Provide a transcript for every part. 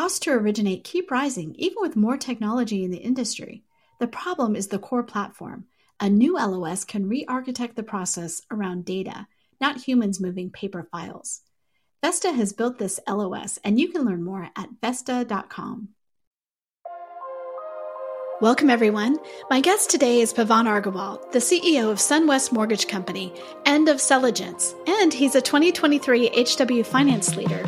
Costs to originate keep rising even with more technology in the industry. The problem is the core platform. A new LOS can re architect the process around data, not humans moving paper files. Vesta has built this LOS, and you can learn more at Vesta.com. Welcome, everyone. My guest today is Pavan Agarwal, the CEO of SunWest Mortgage Company and of Celligence, and he's a 2023 HW Finance Leader.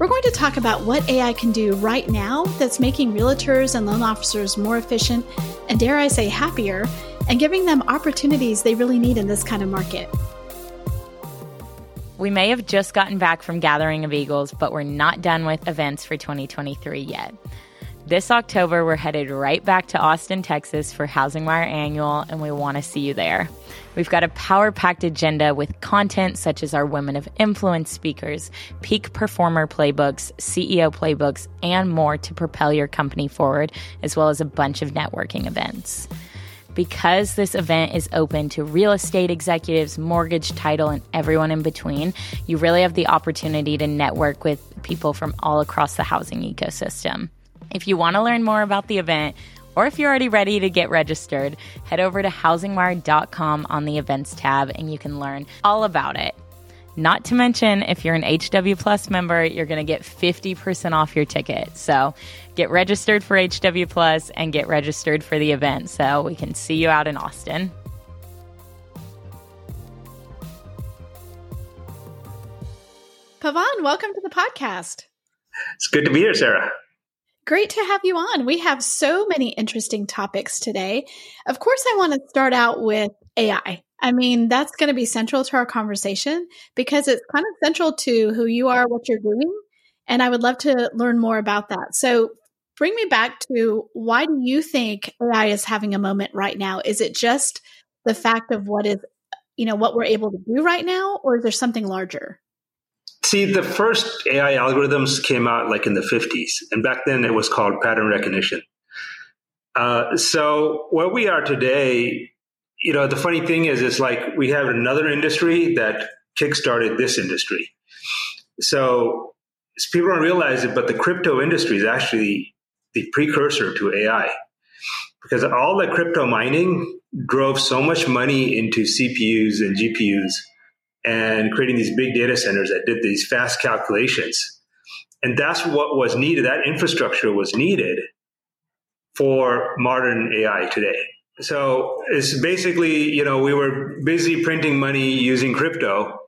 We're going to talk about what AI can do right now that's making realtors and loan officers more efficient and, dare I say, happier, and giving them opportunities they really need in this kind of market. We may have just gotten back from Gathering of Eagles, but we're not done with events for 2023 yet. This October, we're headed right back to Austin, Texas for HousingWire Annual, and we want to see you there. We've got a power packed agenda with content such as our Women of Influence speakers, peak performer playbooks, CEO playbooks, and more to propel your company forward, as well as a bunch of networking events. Because this event is open to real estate executives, mortgage, title, and everyone in between, you really have the opportunity to network with people from all across the housing ecosystem. If you want to learn more about the event, or if you're already ready to get registered, head over to housingwire.com on the events tab and you can learn all about it. Not to mention, if you're an HW Plus member, you're going to get 50% off your ticket. So get registered for HW Plus and get registered for the event so we can see you out in Austin. Pavan, welcome to the podcast. It's good to be here, Sarah. Great to have you on. We have so many interesting topics today. Of course, I want to start out with AI. I mean, that's going to be central to our conversation because it's kind of central to who you are, what you're doing. And I would love to learn more about that. So, bring me back to why do you think AI is having a moment right now? Is it just the fact of what is, you know, what we're able to do right now, or is there something larger? See, the first AI algorithms came out like in the 50s, and back then it was called pattern recognition. Uh, so where we are today, you know, the funny thing is, it's like we have another industry that kickstarted this industry. So people don't realize it, but the crypto industry is actually the precursor to AI because all the crypto mining drove so much money into CPUs and GPUs and creating these big data centers that did these fast calculations. And that's what was needed. That infrastructure was needed for modern AI today. So it's basically, you know, we were busy printing money using crypto.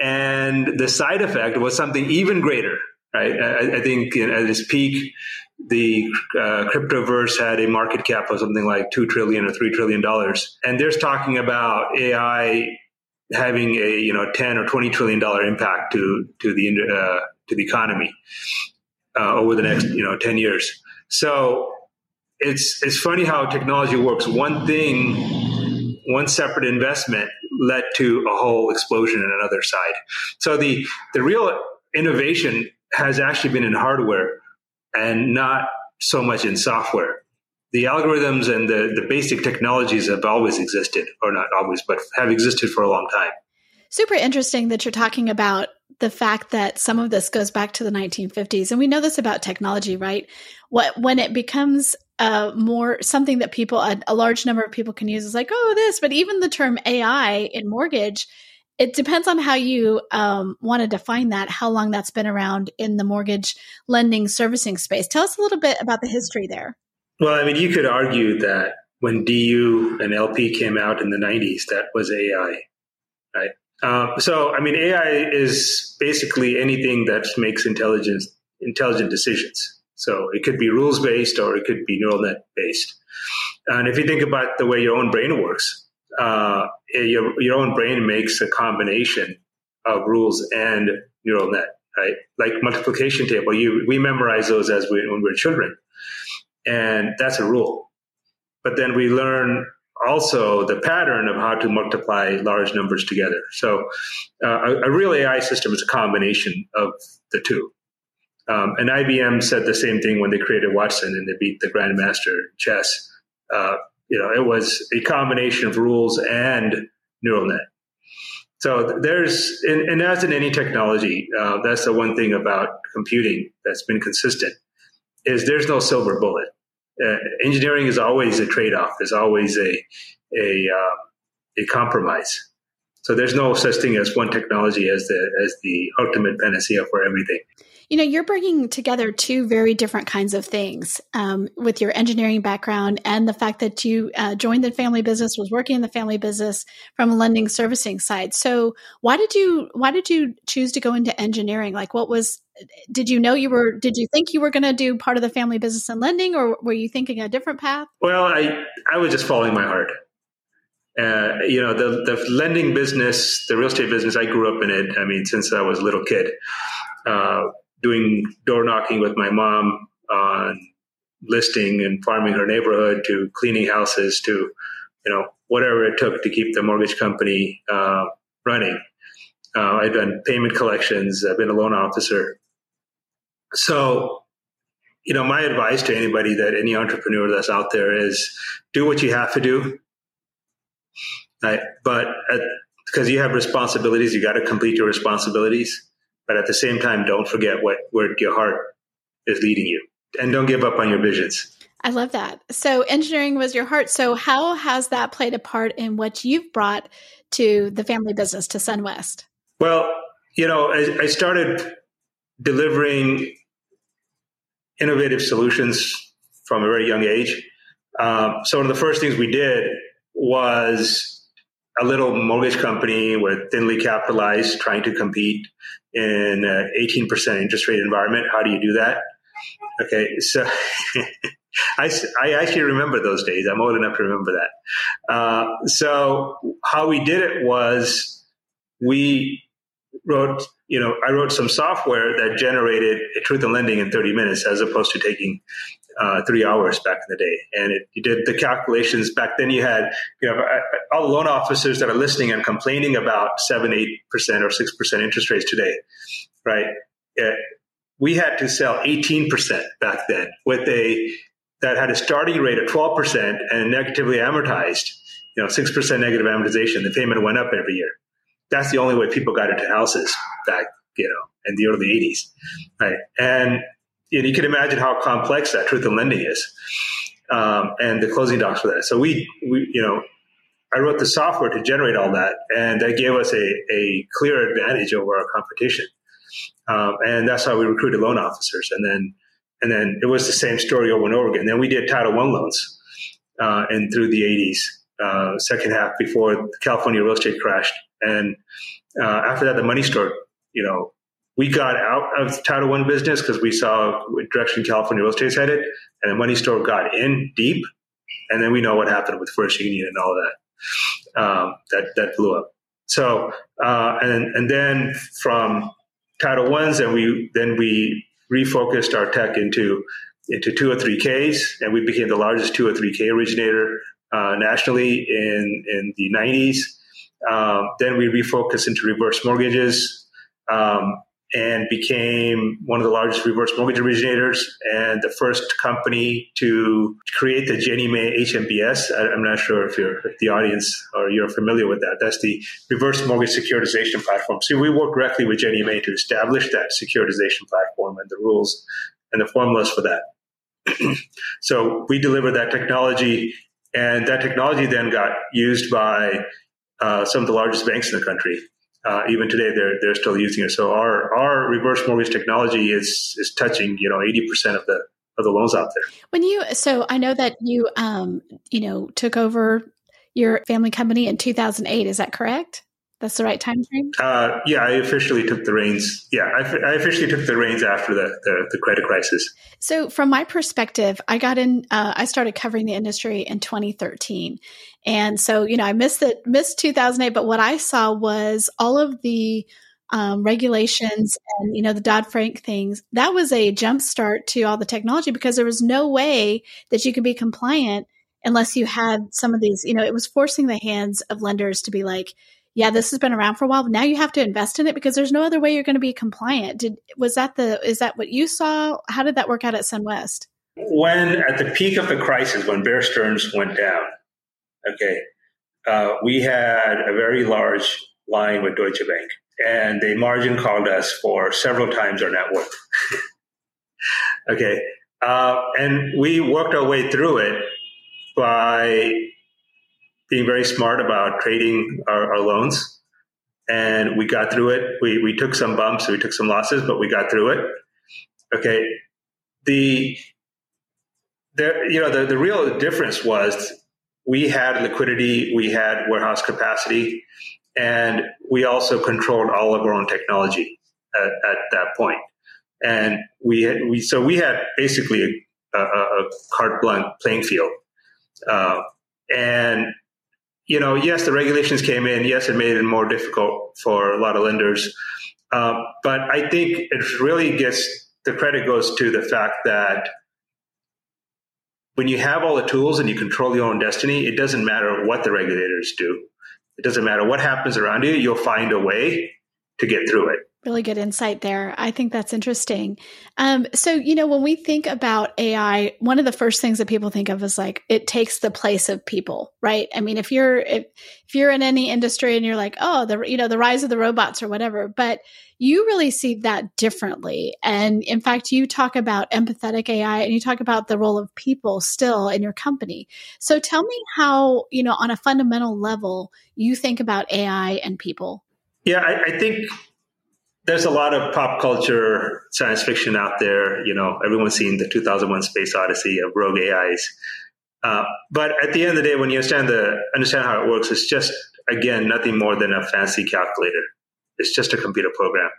And the side effect was something even greater, right? I, I think at its peak, the uh, cryptoverse had a market cap of something like two trillion or three trillion dollars, and there's talking about AI having a you know 10 or 20 trillion dollar impact to to the uh, to the economy uh, over the next you know 10 years. So it's it's funny how technology works. One thing one separate investment led to a whole explosion in another side. So the the real innovation has actually been in hardware and not so much in software the algorithms and the, the basic technologies have always existed, or not always, but have existed for a long time. Super interesting that you're talking about the fact that some of this goes back to the 1950s, and we know this about technology, right? What when it becomes uh, more something that people, a, a large number of people can use, is like, oh, this. But even the term AI in mortgage, it depends on how you um, want to define that, how long that's been around in the mortgage lending servicing space. Tell us a little bit about the history there. Well, I mean, you could argue that when DU and LP came out in the 90s, that was AI, right? Uh, so, I mean, AI is basically anything that makes intelligence intelligent decisions. So it could be rules based or it could be neural net based. And if you think about the way your own brain works, uh, your your own brain makes a combination of rules and neural net, right? Like multiplication table, you we memorize those as we, when we're children. And that's a rule. But then we learn also the pattern of how to multiply large numbers together. So uh, a, a, real AI system is a combination of the two. Um, and IBM said the same thing when they created Watson and they beat the grandmaster chess. Uh, you know, it was a combination of rules and neural net. So there's, and, and as in any technology, uh, that's the one thing about computing that's been consistent is there's no silver bullet. Uh, engineering is always a trade-off. There's always a a uh, a compromise. So there's no such thing as one technology as the as the ultimate panacea for everything. You know, you're bringing together two very different kinds of things um, with your engineering background and the fact that you uh, joined the family business, was working in the family business from a lending servicing side. So, why did you why did you choose to go into engineering? Like, what was did you know you were did you think you were going to do part of the family business and lending, or were you thinking a different path? Well, I I was just following my heart. Uh, you know, the the lending business, the real estate business, I grew up in it. I mean, since I was a little kid. Uh, doing door knocking with my mom on listing and farming her neighborhood to cleaning houses to you know whatever it took to keep the mortgage company uh, running. Uh, I've done payment collections. I've been a loan officer. So, you know, my advice to anybody that any entrepreneur that's out there is do what you have to do. Right? But because you have responsibilities, you got to complete your responsibilities. But at the same time, don't forget what where your heart is leading you, and don't give up on your visions. I love that. So engineering was your heart. So how has that played a part in what you've brought to the family business to SunWest? Well, you know, I, I started delivering innovative solutions from a very young age. Um, so one of the first things we did was a little mortgage company with thinly capitalized trying to compete in an 18% interest rate environment. How do you do that? Okay, so I, I actually remember those days. I'm old enough to remember that. Uh, so how we did it was we wrote, you know, I wrote some software that generated a truth in lending in 30 minutes as opposed to taking uh, three hours back in the day. And it, you did the calculations back then. You had, you know, all the loan officers that are listening and complaining about seven, eight percent or six percent interest rates today, right? It, we had to sell 18 percent back then with a that had a starting rate of 12 percent and negatively amortized, you know, six percent negative amortization. The payment went up every year. That's the only way people got into houses back, you know, in the early 80s, right? And know, you can imagine how complex that truth in lending is, um, and the closing docs for that. So we, we, you know, I wrote the software to generate all that, and that gave us a, a clear advantage over our competition. Um, and that's how we recruited loan officers. And then, and then it was the same story over and over again. Then we did Title One loans, uh, and through the '80s, uh, second half before the California real estate crashed, and uh, after that, the money store, you know, we got out of Title One business because we saw direction California real estate is headed, and the money store got in deep, and then we know what happened with First Union and all that. Um, that that blew up. So uh, and and then from Title Ones, and we then we refocused our tech into into 203(k)s, and we became the largest 203(k) originator uh, nationally in in the 90s. Um, then we refocused into reverse mortgages. Um, and became one of the largest reverse mortgage originators and the first company to create the Ginnie Mae HMBS. I'm not sure if you're if the audience or you're familiar with that. That's the reverse mortgage securitization platform. So we worked directly with Ginnie Mae to establish that securitization platform and the rules and the formulas for that. so we delivered that technology, and that technology then got used by uh, some of the largest banks in the country uh, even today they're they're still using it. So our our reverse mortgage technology is is touching you know eighty percent of the of the loans out there. When you so I know that you um you know took over your family company in two thousand eight. Is that correct? That's the right time frame. Uh, yeah, I officially took the reins. Yeah, I, I officially took the reins after the, the, the credit crisis. So, from my perspective, I got in. Uh, I started covering the industry in 2013, and so you know I missed the missed 2008. But what I saw was all of the um, regulations and you know the Dodd Frank things. That was a jump start to all the technology because there was no way that you could be compliant unless you had some of these. You know, it was forcing the hands of lenders to be like yeah, this has been around for a while. Now you have to invest in it because there's no other way you're going to be compliant. Did was that the is that what you saw? How did that work out at SunWest? When at the peak of the crisis, when Bear Stearns went down, okay, uh, we had a very large line with Deutsche Bank, and they margin called us for several times our net worth. okay, uh, and we worked our way through it by being very smart about trading our, our loans. And we got through it. We, we took some bumps, we took some losses, but we got through it. Okay. The, the you know, the, the real difference was we had liquidity, we had warehouse capacity, and we also controlled all of our own technology at, at that point. And we had, we so we had basically a, a, a carte blanche playing field. Uh, and you know, yes, the regulations came in. Yes, it made it more difficult for a lot of lenders. Uh, but I think it really gets the credit goes to the fact that when you have all the tools and you control your own destiny, it doesn't matter what the regulators do. It doesn't matter what happens around you. You'll find a way to get through it. Really good insight there. I think that's interesting. Um, so, you know, when we think about AI, one of the first things that people think of is like it takes the place of people, right? I mean, if you're if, if you're in any industry and you're like, oh, the you know the rise of the robots or whatever, but you really see that differently. And in fact, you talk about empathetic AI and you talk about the role of people still in your company. So, tell me how you know on a fundamental level you think about AI and people. Yeah, I, I think there's a lot of pop culture science fiction out there. You know, everyone's seen the 2001 Space Odyssey of rogue AIs. Uh, but at the end of the day, when you understand the understand how it works, it's just again nothing more than a fancy calculator. It's just a computer program,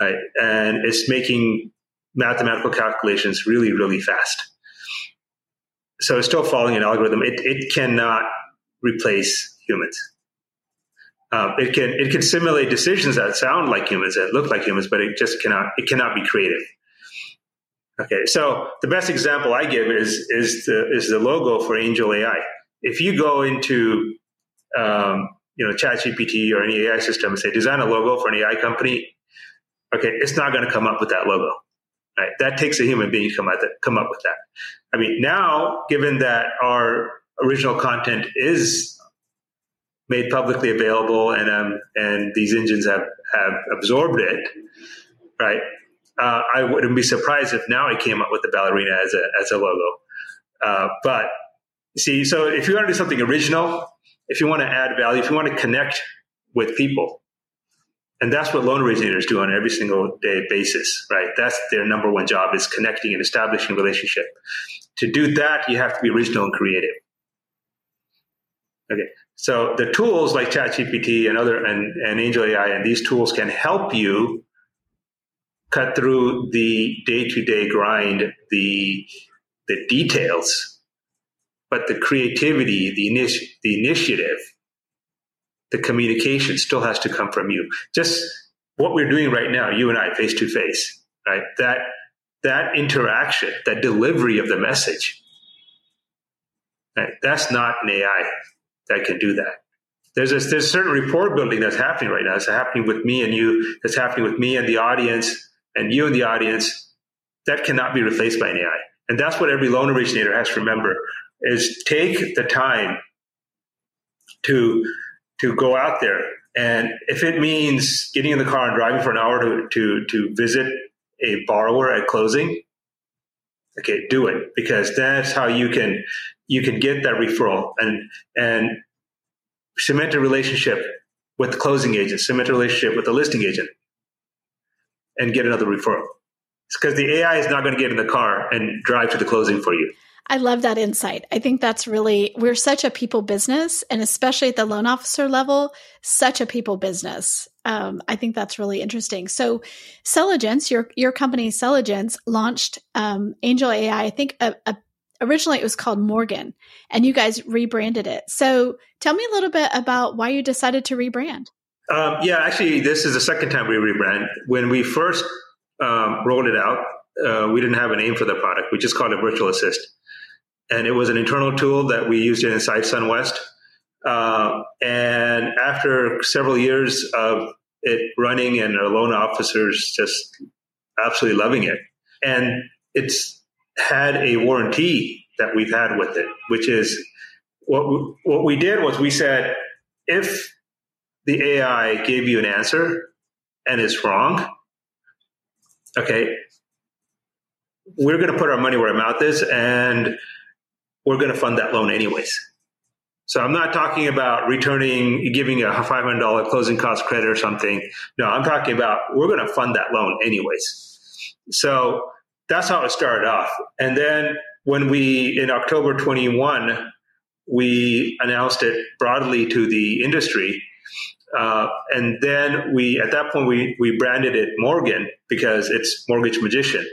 right? And it's making mathematical calculations really, really fast. So it's still following an algorithm. It it cannot replace humans. Um, it can it can simulate decisions that sound like humans that look like humans, but it just cannot it cannot be creative. Okay, so the best example I give is is the is the logo for Angel AI. If you go into um, you know ChatGPT or any AI system and say design a logo for an AI company, okay, it's not going to come up with that logo. Right? That takes a human being to come up, come up with that. I mean, now given that our original content is made publicly available, and um, and these engines have have absorbed it, right? Uh, I wouldn't be surprised if now it came up with the ballerina as a as a logo. Uh, but see, so if you want to do something original, if you want to add value, if you want to connect with people, and that's what loan originators do on every single day basis, right? That's their number one job is connecting and establishing relationship. To do that, you have to be original and creative. Okay. So the tools like ChatGPT and other and, and Angel AI and these tools can help you cut through the day-to-day grind, the the details, but the creativity, the initi- the initiative, the communication still has to come from you. Just what we're doing right now, you and I, face to face, right? That that interaction, that delivery of the message, right? that's not an AI that can do that. There's a, there's certain rapport building that's happening right now. It's happening with me and you. That's happening with me and the audience and you and the audience. That cannot be replaced by an AI. And that's what every loan originator has to remember is take the time to, to go out there. And if it means getting in the car and driving for an hour to, to, to visit a borrower at closing, okay, do it because that's how you can you can get that referral and and cement a relationship with the closing agent, cement a relationship with the listing agent, and get another referral. It's because the AI is not going to get in the car and drive to the closing for you. I love that insight. I think that's really, we're such a people business, and especially at the loan officer level, such a people business. Um, I think that's really interesting. So, Celligence, your your company Celligence, launched um, Angel AI. I think a, a originally it was called Morgan and you guys rebranded it. So tell me a little bit about why you decided to rebrand. Um, yeah, actually, this is the second time we rebrand. When we first um, rolled it out, uh, we didn't have a name for the product. We just called it Virtual Assist. And it was an internal tool that we used inside SunWest. Uh, and after several years of it running and our loan officers just absolutely loving it, and it's had a warranty that we've had with it, which is what we, what we did was we said if the AI gave you an answer and it's wrong, okay, we're going to put our money where our mouth is and we're going to fund that loan anyways. So I'm not talking about returning, giving a $500 closing cost credit or something. No, I'm talking about we're going to fund that loan anyways. So that's how it started off. And then when we, in October 21, we announced it broadly to the industry. Uh, and then we, at that point, we, we branded it Morgan because it's Mortgage Magician.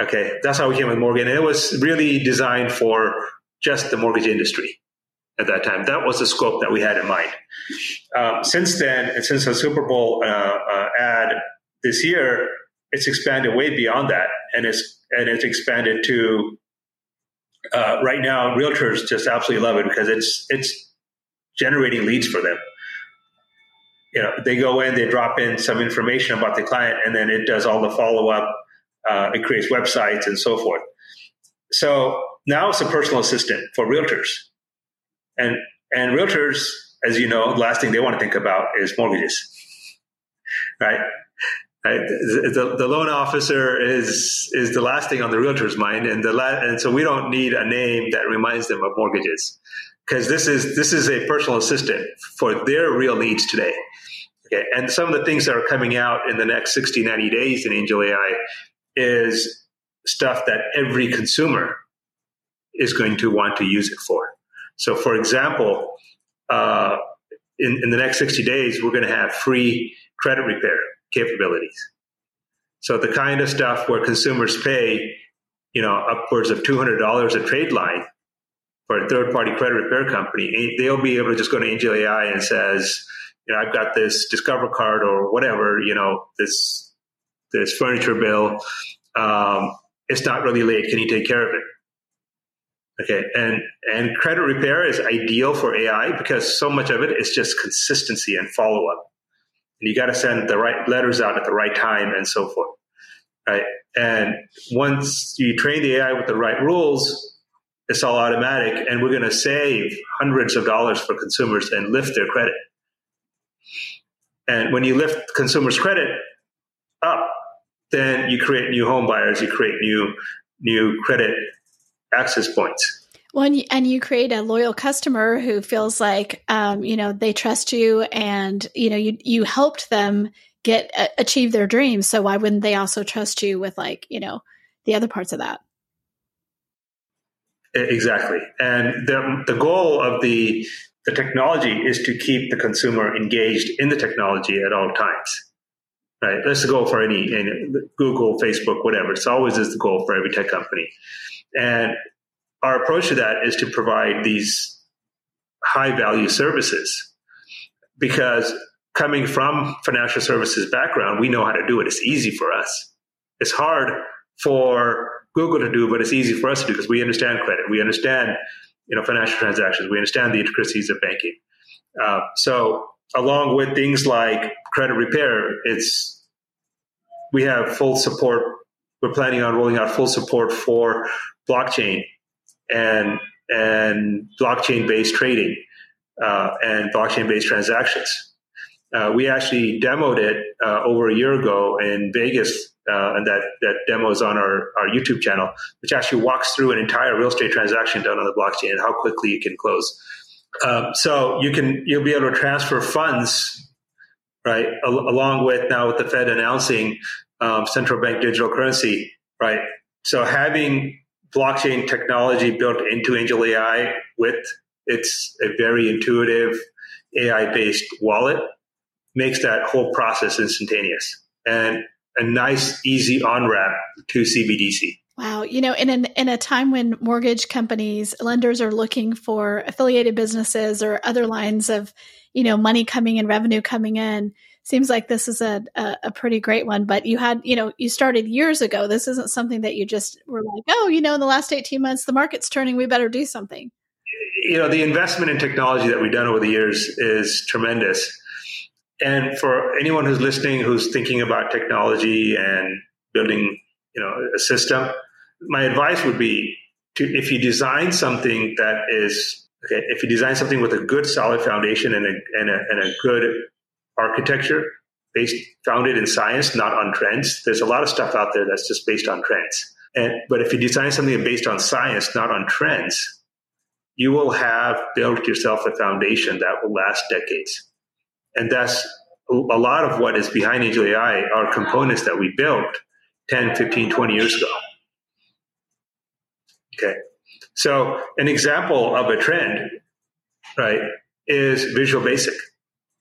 Okay, that's how we came with Morgan. And it was really designed for just the mortgage industry at that time. That was the scope that we had in mind. Um, since then, and since the Super Bowl uh, uh, ad this year, it's expanded way beyond that, and it's and it's expanded to uh, right now. Realtors just absolutely love it because it's it's generating leads for them. You know, they go in, they drop in some information about the client, and then it does all the follow up. Uh, it creates websites and so forth. So now it's a personal assistant for realtors. And and realtors, as you know, the last thing they want to think about is mortgages. Right? Right? The, the, loan officer is is the last thing on the realtor's mind, and the la- and so we don't need a name that reminds them of mortgages, because this is this is a personal assistant for their real needs today. Okay, and some of the things that are coming out in the next 60, 90 days in Angel AI is stuff that every consumer is going to want to use it for. So, for example, uh, in, in the next 60 days, we're going to have free credit repair capabilities. So, the kind of stuff where consumers pay, you know, upwards of $200 a trade line for a third party credit repair company, they'll be able to just go to Angel AI and says, you know, I've got this Discover card or whatever, you know, this this furniture bill. Um, it's not really late. Can you take care of it? Okay, and and credit repair is ideal for AI because so much of it is just consistency and follow up. And you got to send the right letters out at the right time and so forth. Right, and once you train the AI with the right rules, it's all automatic, and we're going to save hundreds of dollars for consumers and lift their credit. And when you lift consumers' credit up, then you create new home buyers, you create new new credit access points. Well, and you, and you create a loyal customer who feels like, um, you know, they trust you, and you know, you you helped them get uh, achieve their dreams. So why wouldn't they also trust you with like, you know, the other parts of that? Exactly, and the the goal of the the technology is to keep the consumer engaged in the technology at all times. Right, that's the goal for any, any Google, Facebook, whatever. It's always is the goal for every tech company. And our approach to that is to provide these high value services because coming from financial services background, we know how to do it. It's easy for us. It's hard for Google to do, but it's easy for us to do because we understand credit. We understand, you know, financial transactions. We understand the intricacies of banking. Uh, so along with things like credit repair, it's, we have full support. We're planning on rolling out full support for blockchain and and blockchain based trading uh, and blockchain based transactions. Uh, we actually demoed it uh, over a year ago in Vegas, uh, and that that demo is on our, our YouTube channel, which actually walks through an entire real estate transaction done on the blockchain and how quickly you can close. Um, so you can you'll be able to transfer funds, right, al- along with now with the Fed announcing um, central bank digital currency, right. So having blockchain technology built into Angel AI with it's a very intuitive AI based wallet makes that whole process instantaneous and a nice, easy on ramp to CBDC. Wow, you know, in an, in a time when mortgage companies, lenders are looking for affiliated businesses or other lines of, you know, money coming in, revenue coming in, seems like this is a, a, a, pretty great one. But you had, you know, you started years ago. This isn't something that you just were like, oh, you know, in the last 18 months, the market's turning. We better do something. You know, the investment in technology that we've done over the years is tremendous. And for anyone who's listening, who's thinking about technology and building, you know, a system, my advice would be to, if you design something that is Okay, if you design something with a good solid foundation and a, and a, and a good architecture based founded in science, not on trends, there's a lot of stuff out there that's just based on trends. And but if you design something based on science, not on trends, you will have built yourself a foundation that will last decades. And that's a lot of what is behind Angel AI are components that we built 10, 15, 20 years ago. Okay. So an example of a trend, right, is Visual Basic.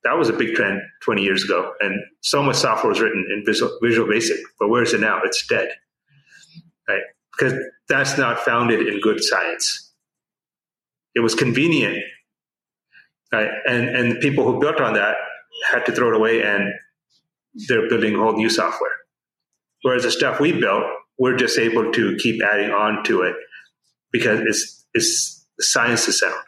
That was a big trend 20 years ago. And so much software was written in Visual, Visual Basic. But where is it now? It's dead. Right? Because that's not founded in good science. It was convenient. Right? And and the people who built on that had to throw it away and they're building whole new software. Whereas the stuff we built, we're just able to keep adding on to it because it's it's science is sound.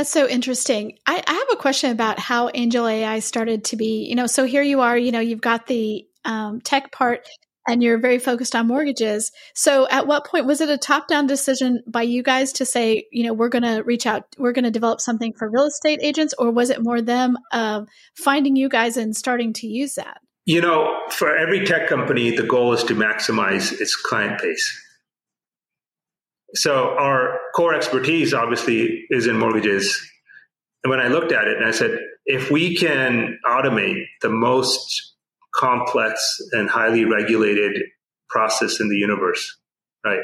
That's so interesting. I, I, have a question about how Angel AI started to be. You know, so here you are. You know, you've got the um, tech part, and you're very focused on mortgages. So, at what point was it a top-down decision by you guys to say, you know, we're going to reach out, we're going to develop something for real estate agents, or was it more them uh, finding you guys and starting to use that? You know, for every tech company, the goal is to maximize its client base. So our core expertise obviously is in mortgages. And when I looked at it and I said, if we can automate the most complex and highly regulated process in the universe, right?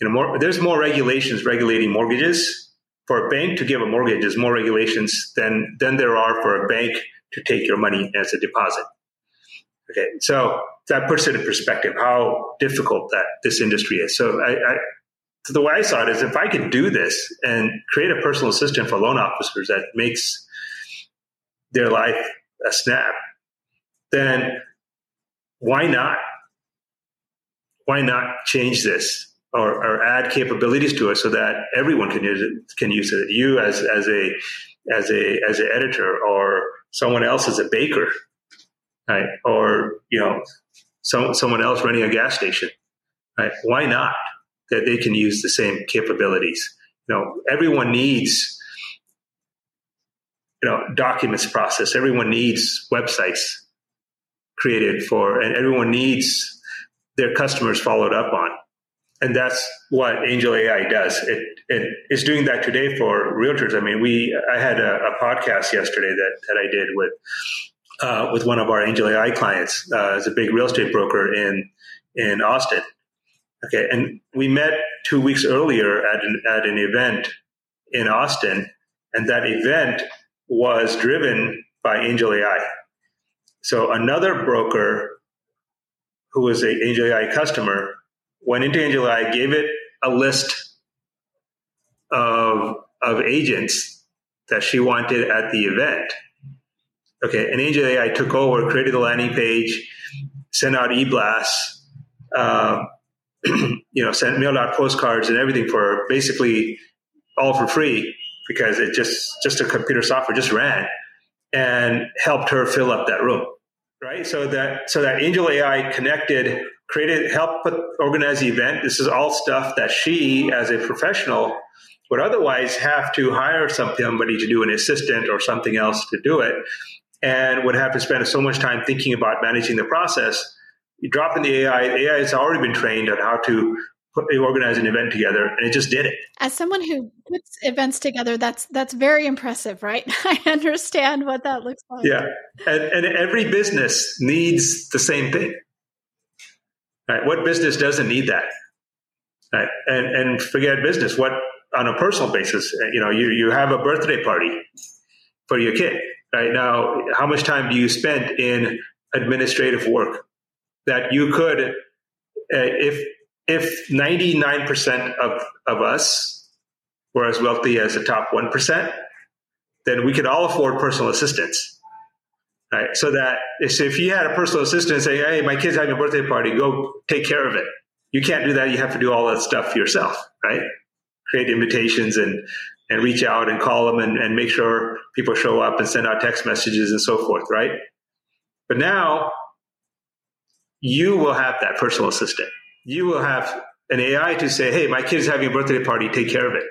You know, more, there's more regulations regulating mortgages. For a bank to give a mortgage, there's more regulations than, than there are for a bank to take your money as a deposit. Okay, so that puts it in perspective how difficult that this industry is. So I, I so the way I saw it is if I could do this and create a personal assistant for loan officers that makes their life a snap, then why not? Why not change this or, or add capabilities to it so that everyone can use it? Can use it. You as as a as a as an editor or someone else as a baker, right? Or you know, some someone else running a gas station, right? Why not? That they can use the same capabilities. You know, everyone needs you know documents process. Everyone needs websites created for, and everyone needs their customers followed up on. And that's what Angel AI does. It, it is doing that today for realtors. I mean, we I had a, a podcast yesterday that that I did with uh, with one of our Angel AI clients. Uh, as a big real estate broker in in Austin, Okay, and we met two weeks earlier at an, at an event in Austin, and that event was driven by Angel AI. So another broker who was an Angel AI customer went into Angel AI, gave it a list of of agents that she wanted at the event. Okay, and Angel AI took over, created the landing page, sent out e-blasts, um, you know, sent mailed out postcards and everything for basically all for free because it just just a computer software just ran and helped her fill up that room right? So that so that angel ai connected created helped put, organize the event. This is all stuff that she as a professional would otherwise have to hire somebody to do an assistant or something else to do it. And would have to spend so much time thinking about managing the process you drop in the AI, AI has already been trained on how to put, organize an event together, and it just did it. As someone who puts events together, that's that's very impressive, right? I understand what that looks like. Yeah, and, and every business needs the same thing. Right? What business doesn't need that? Right? And and forget business. What on a personal basis, you know, you you have a birthday party for your kid. Right now, how much time do you spend in administrative work? That you could, uh, if if 99% of, of us were as wealthy as the top 1%, then we could all afford personal assistants. Right. So that so if you had a personal assistant say, Hey, my kid's having a birthday party, go take care of it. You can't do that. You have to do all that stuff yourself, right? Create invitations and, and reach out and call them and, and make sure people show up and send out text messages and so forth, right? But now you will have that personal assistant. You will have an AI to say, hey, my kid is having a birthday party, take care of it.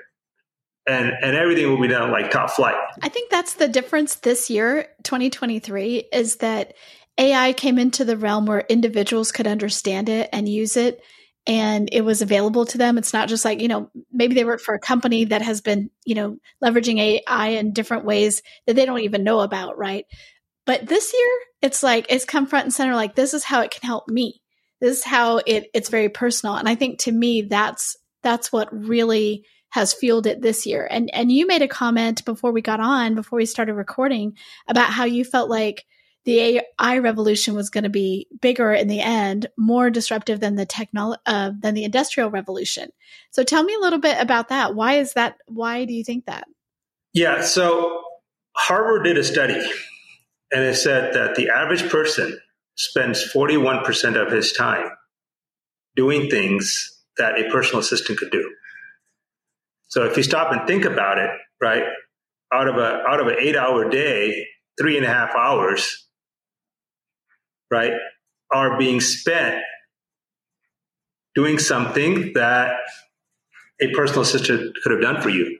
and and everything will be done like top flight. I think that's the difference this year, 2023, is that AI came into the realm where individuals could understand it and use it and it was available to them. It's not just like, you know, maybe they work for a company that has been, you know, leveraging AI in different ways that they don't even know about, right? But this year, it's like it's come front and center like this is how it can help me. This is how it it's very personal. And I think to me that's that's what really has fueled it this year. And and you made a comment before we got on, before we started recording, about how you felt like the AI revolution was going to be bigger in the end, more disruptive than the technol uh, than the industrial revolution. So tell me a little bit about that. Why is that? Why do you think that? Yeah, so Harvard did a study, and it said that the average person spends 41% of his time doing things that a personal assistant could do. So if you stop and think about it, right, out of a out of an eight hour day, three and a half hours, right, are being spent doing something that a personal assistant could have done for you.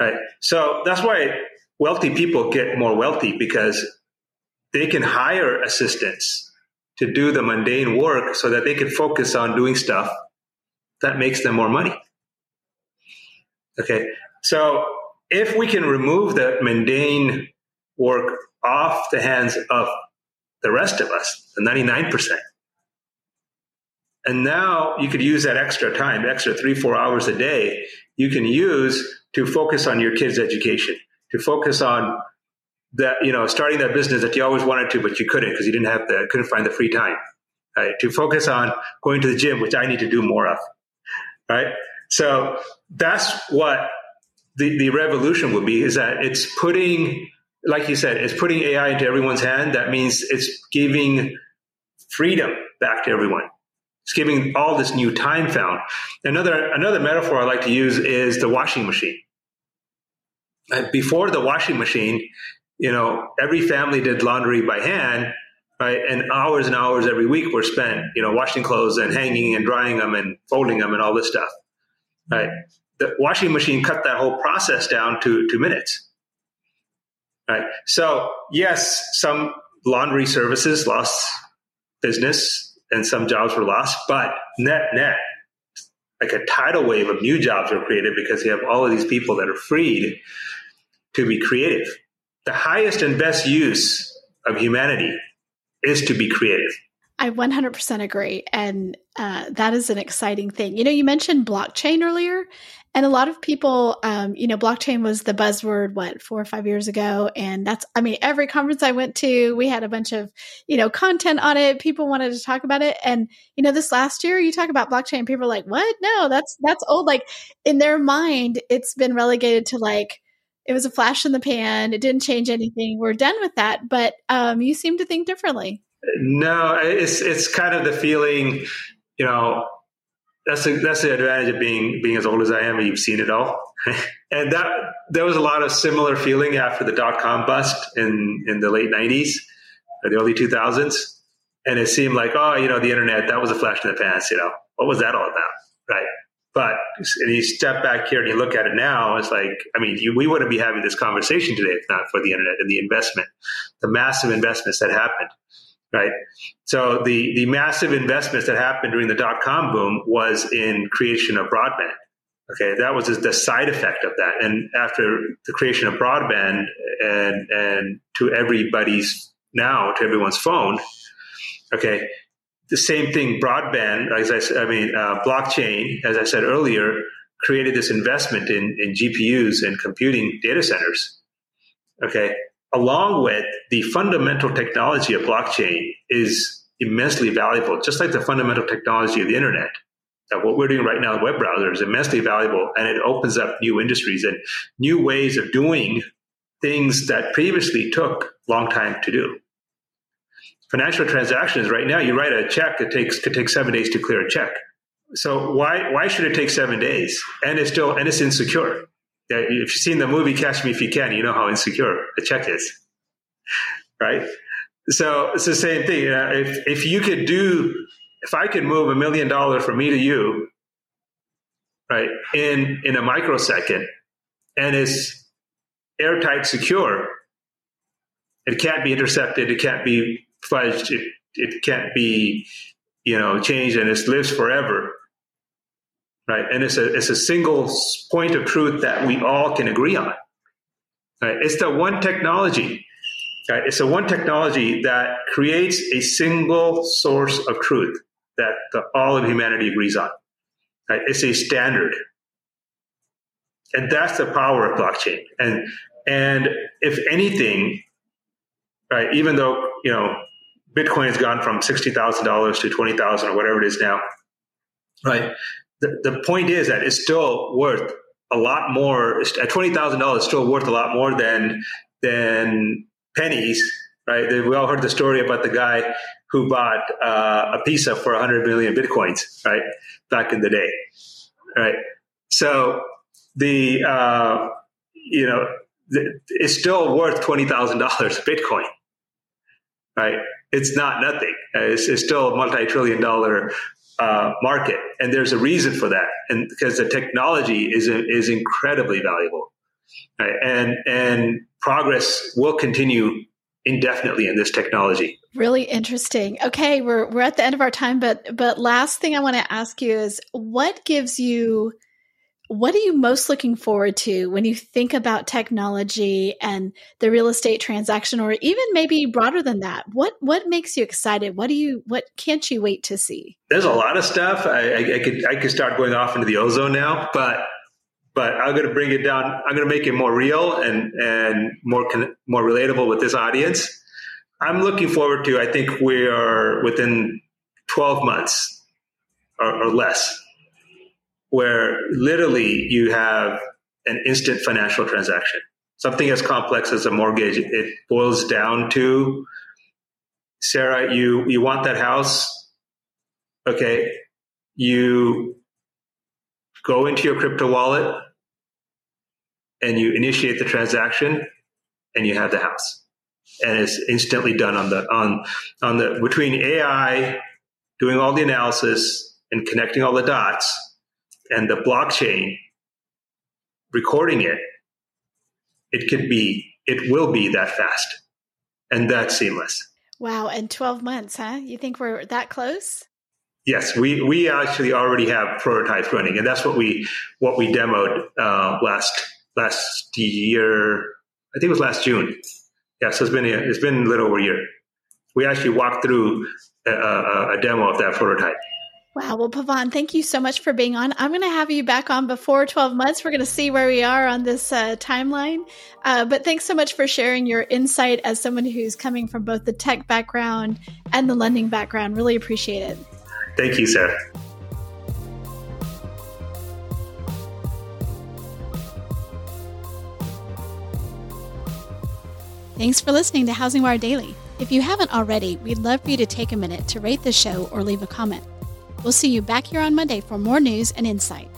Right. So that's why wealthy people get more wealthy because they can hire assistants to do the mundane work so that they can focus on doing stuff that makes them more money. Okay. So if we can remove the mundane work off the hands of the rest of us, the 99%, and now you could use that extra time, extra three, four hours a day, you can use to focus on your kids' education, to focus on that, you know, starting that business that you always wanted to, but you couldn't because you didn't have the, couldn't find the free time, right? To focus on going to the gym, which I need to do more of, right? So that's what the, the revolution would be is that it's putting, like you said, it's putting AI into everyone's hand. That means it's giving freedom back to everyone. It's giving all this new time found. Another, another metaphor I like to use is the washing machine. Before the washing machine, you know, every family did laundry by hand, right? And hours and hours every week were spent, you know, washing clothes and hanging and drying them and folding them and all this stuff right? The washing machine cut that whole process down to two minutes, right? So yes, some laundry services lost business and some jobs were lost, but net net, like a tidal wave of new jobs were created because you have all of these people that are freed to be creative. The highest and best use of humanity is to be creative. I 100% agree. And uh, that is an exciting thing. You know, you mentioned blockchain earlier, and a lot of people, um, you know, blockchain was the buzzword, what, four or five years ago. And that's, I mean, every conference I went to, we had a bunch of, you know, content on it. People wanted to talk about it. And, you know, this last year, you talk about blockchain, people are like, what? No, that's, that's old. Like in their mind, it's been relegated to like, it was a flash in the pan. It didn't change anything. We're done with that. But um, you seem to think differently. No, it's it's kind of the feeling, you know, that's the, that's the advantage of being being as old as I am. You've seen it all, and that there was a lot of similar feeling after the dot com bust in in the late '90s or the early 2000s, and it seemed like, oh, you know, the internet that was a flash in the past. You know, what was that all about, right? But and you step back here and you look at it now, it's like, I mean, you, we wouldn't be having this conversation today if not for the internet and the investment, the massive investments that happened right? So the the massive investments that happened during the dot com boom was in creation of broadband. Okay, that was the side effect of that. And after the creation of broadband and and to everybody's now to everyone's phone, okay, the same thing. Broadband, as I I mean, uh, blockchain, as I said earlier, created this investment in in GPUs and computing data centers. Okay, along with the fundamental technology of blockchain is immensely valuable, just like the fundamental technology of the internet. That what we're doing right now, the web browser, is immensely valuable, and it opens up new industries and new ways of doing things that previously took long time to do. Financial transactions right now, you write a check, it takes could take seven days to clear a check. So why why should it take seven days? And it's still and it's insecure if you've seen the movie Catch Me If You Can, you know how insecure a check is, right? So it's the same thing. if if you could do, if I could move a million dollars from me to you, right, in in a microsecond, and it's airtight secure. It can't be intercepted. It can't be fudged. It, it can't be, you know, changed and it lives forever. Right. And it's a, it's a single point of truth that we all can agree on. Right. It's the one technology. Right? It's the one technology that creates a single source of truth that the, all of humanity agrees on. Right? It's a standard. And that's the power of blockchain. And and if anything, right, even though, you know, Bitcoin has gone from $60,000 to 20,000 or whatever it is now, right? The, the point is that it's still worth a lot more at $20,000 still worth a lot more than than pennies, right? We all heard the story about the guy who bought uh, a pizza for 100 million bitcoins, right? Back in the day, right? So the, uh, you know, it's still worth $20,000 Bitcoin, right? It's not nothing. It's, it's still a multi-trillion dollar uh, market. And there's a reason for that. And because the technology is, is incredibly valuable. Right? And, and progress will continue indefinitely in this technology. Really interesting. Okay, we're we're at the end of our time, but but last thing I want to ask you is what gives you what are you most looking forward to when you think about technology and the real estate transaction or even maybe broader than that? What what makes you excited? What do you what can't you wait to see? There's a lot of stuff. I, I, I could i could start going off into the ozone now but but i'm going to bring it down. I'm going to make it more real and and more more relatable with this audience. I'm looking forward to i think we are within 12 months or, or less where literally you have an instant financial transaction. Something as complex as a mortgage, it boils down to Sarah, you, you want that house. Okay. You go into your crypto wallet and you initiate the transaction and you have the house. And it's instantly done on the, on, on the, between AI doing all the analysis and connecting all the dots and the blockchain recording it, it could be, it will be that fast and that seamless. Wow. And 12 months, huh? You think we're that close? Yes, we, we actually already have prototypes running, and that's what we what we demoed uh, last last year. I think it was last June. Yeah, so it's been a, it's been a little over a year. We actually walked through a, a, a demo of that prototype. Wow. Well, Pavan, thank you so much for being on. I'm going to have you back on before 12 months. We're going to see where we are on this uh, timeline. Uh, but thanks so much for sharing your insight as someone who's coming from both the tech background and the lending background. Really appreciate it. Thank you, Sarah. Thanks for listening to HousingWire Daily. If you haven't already, we'd love for you to take a minute to rate the show or leave a comment. We'll see you back here on Monday for more news and insight.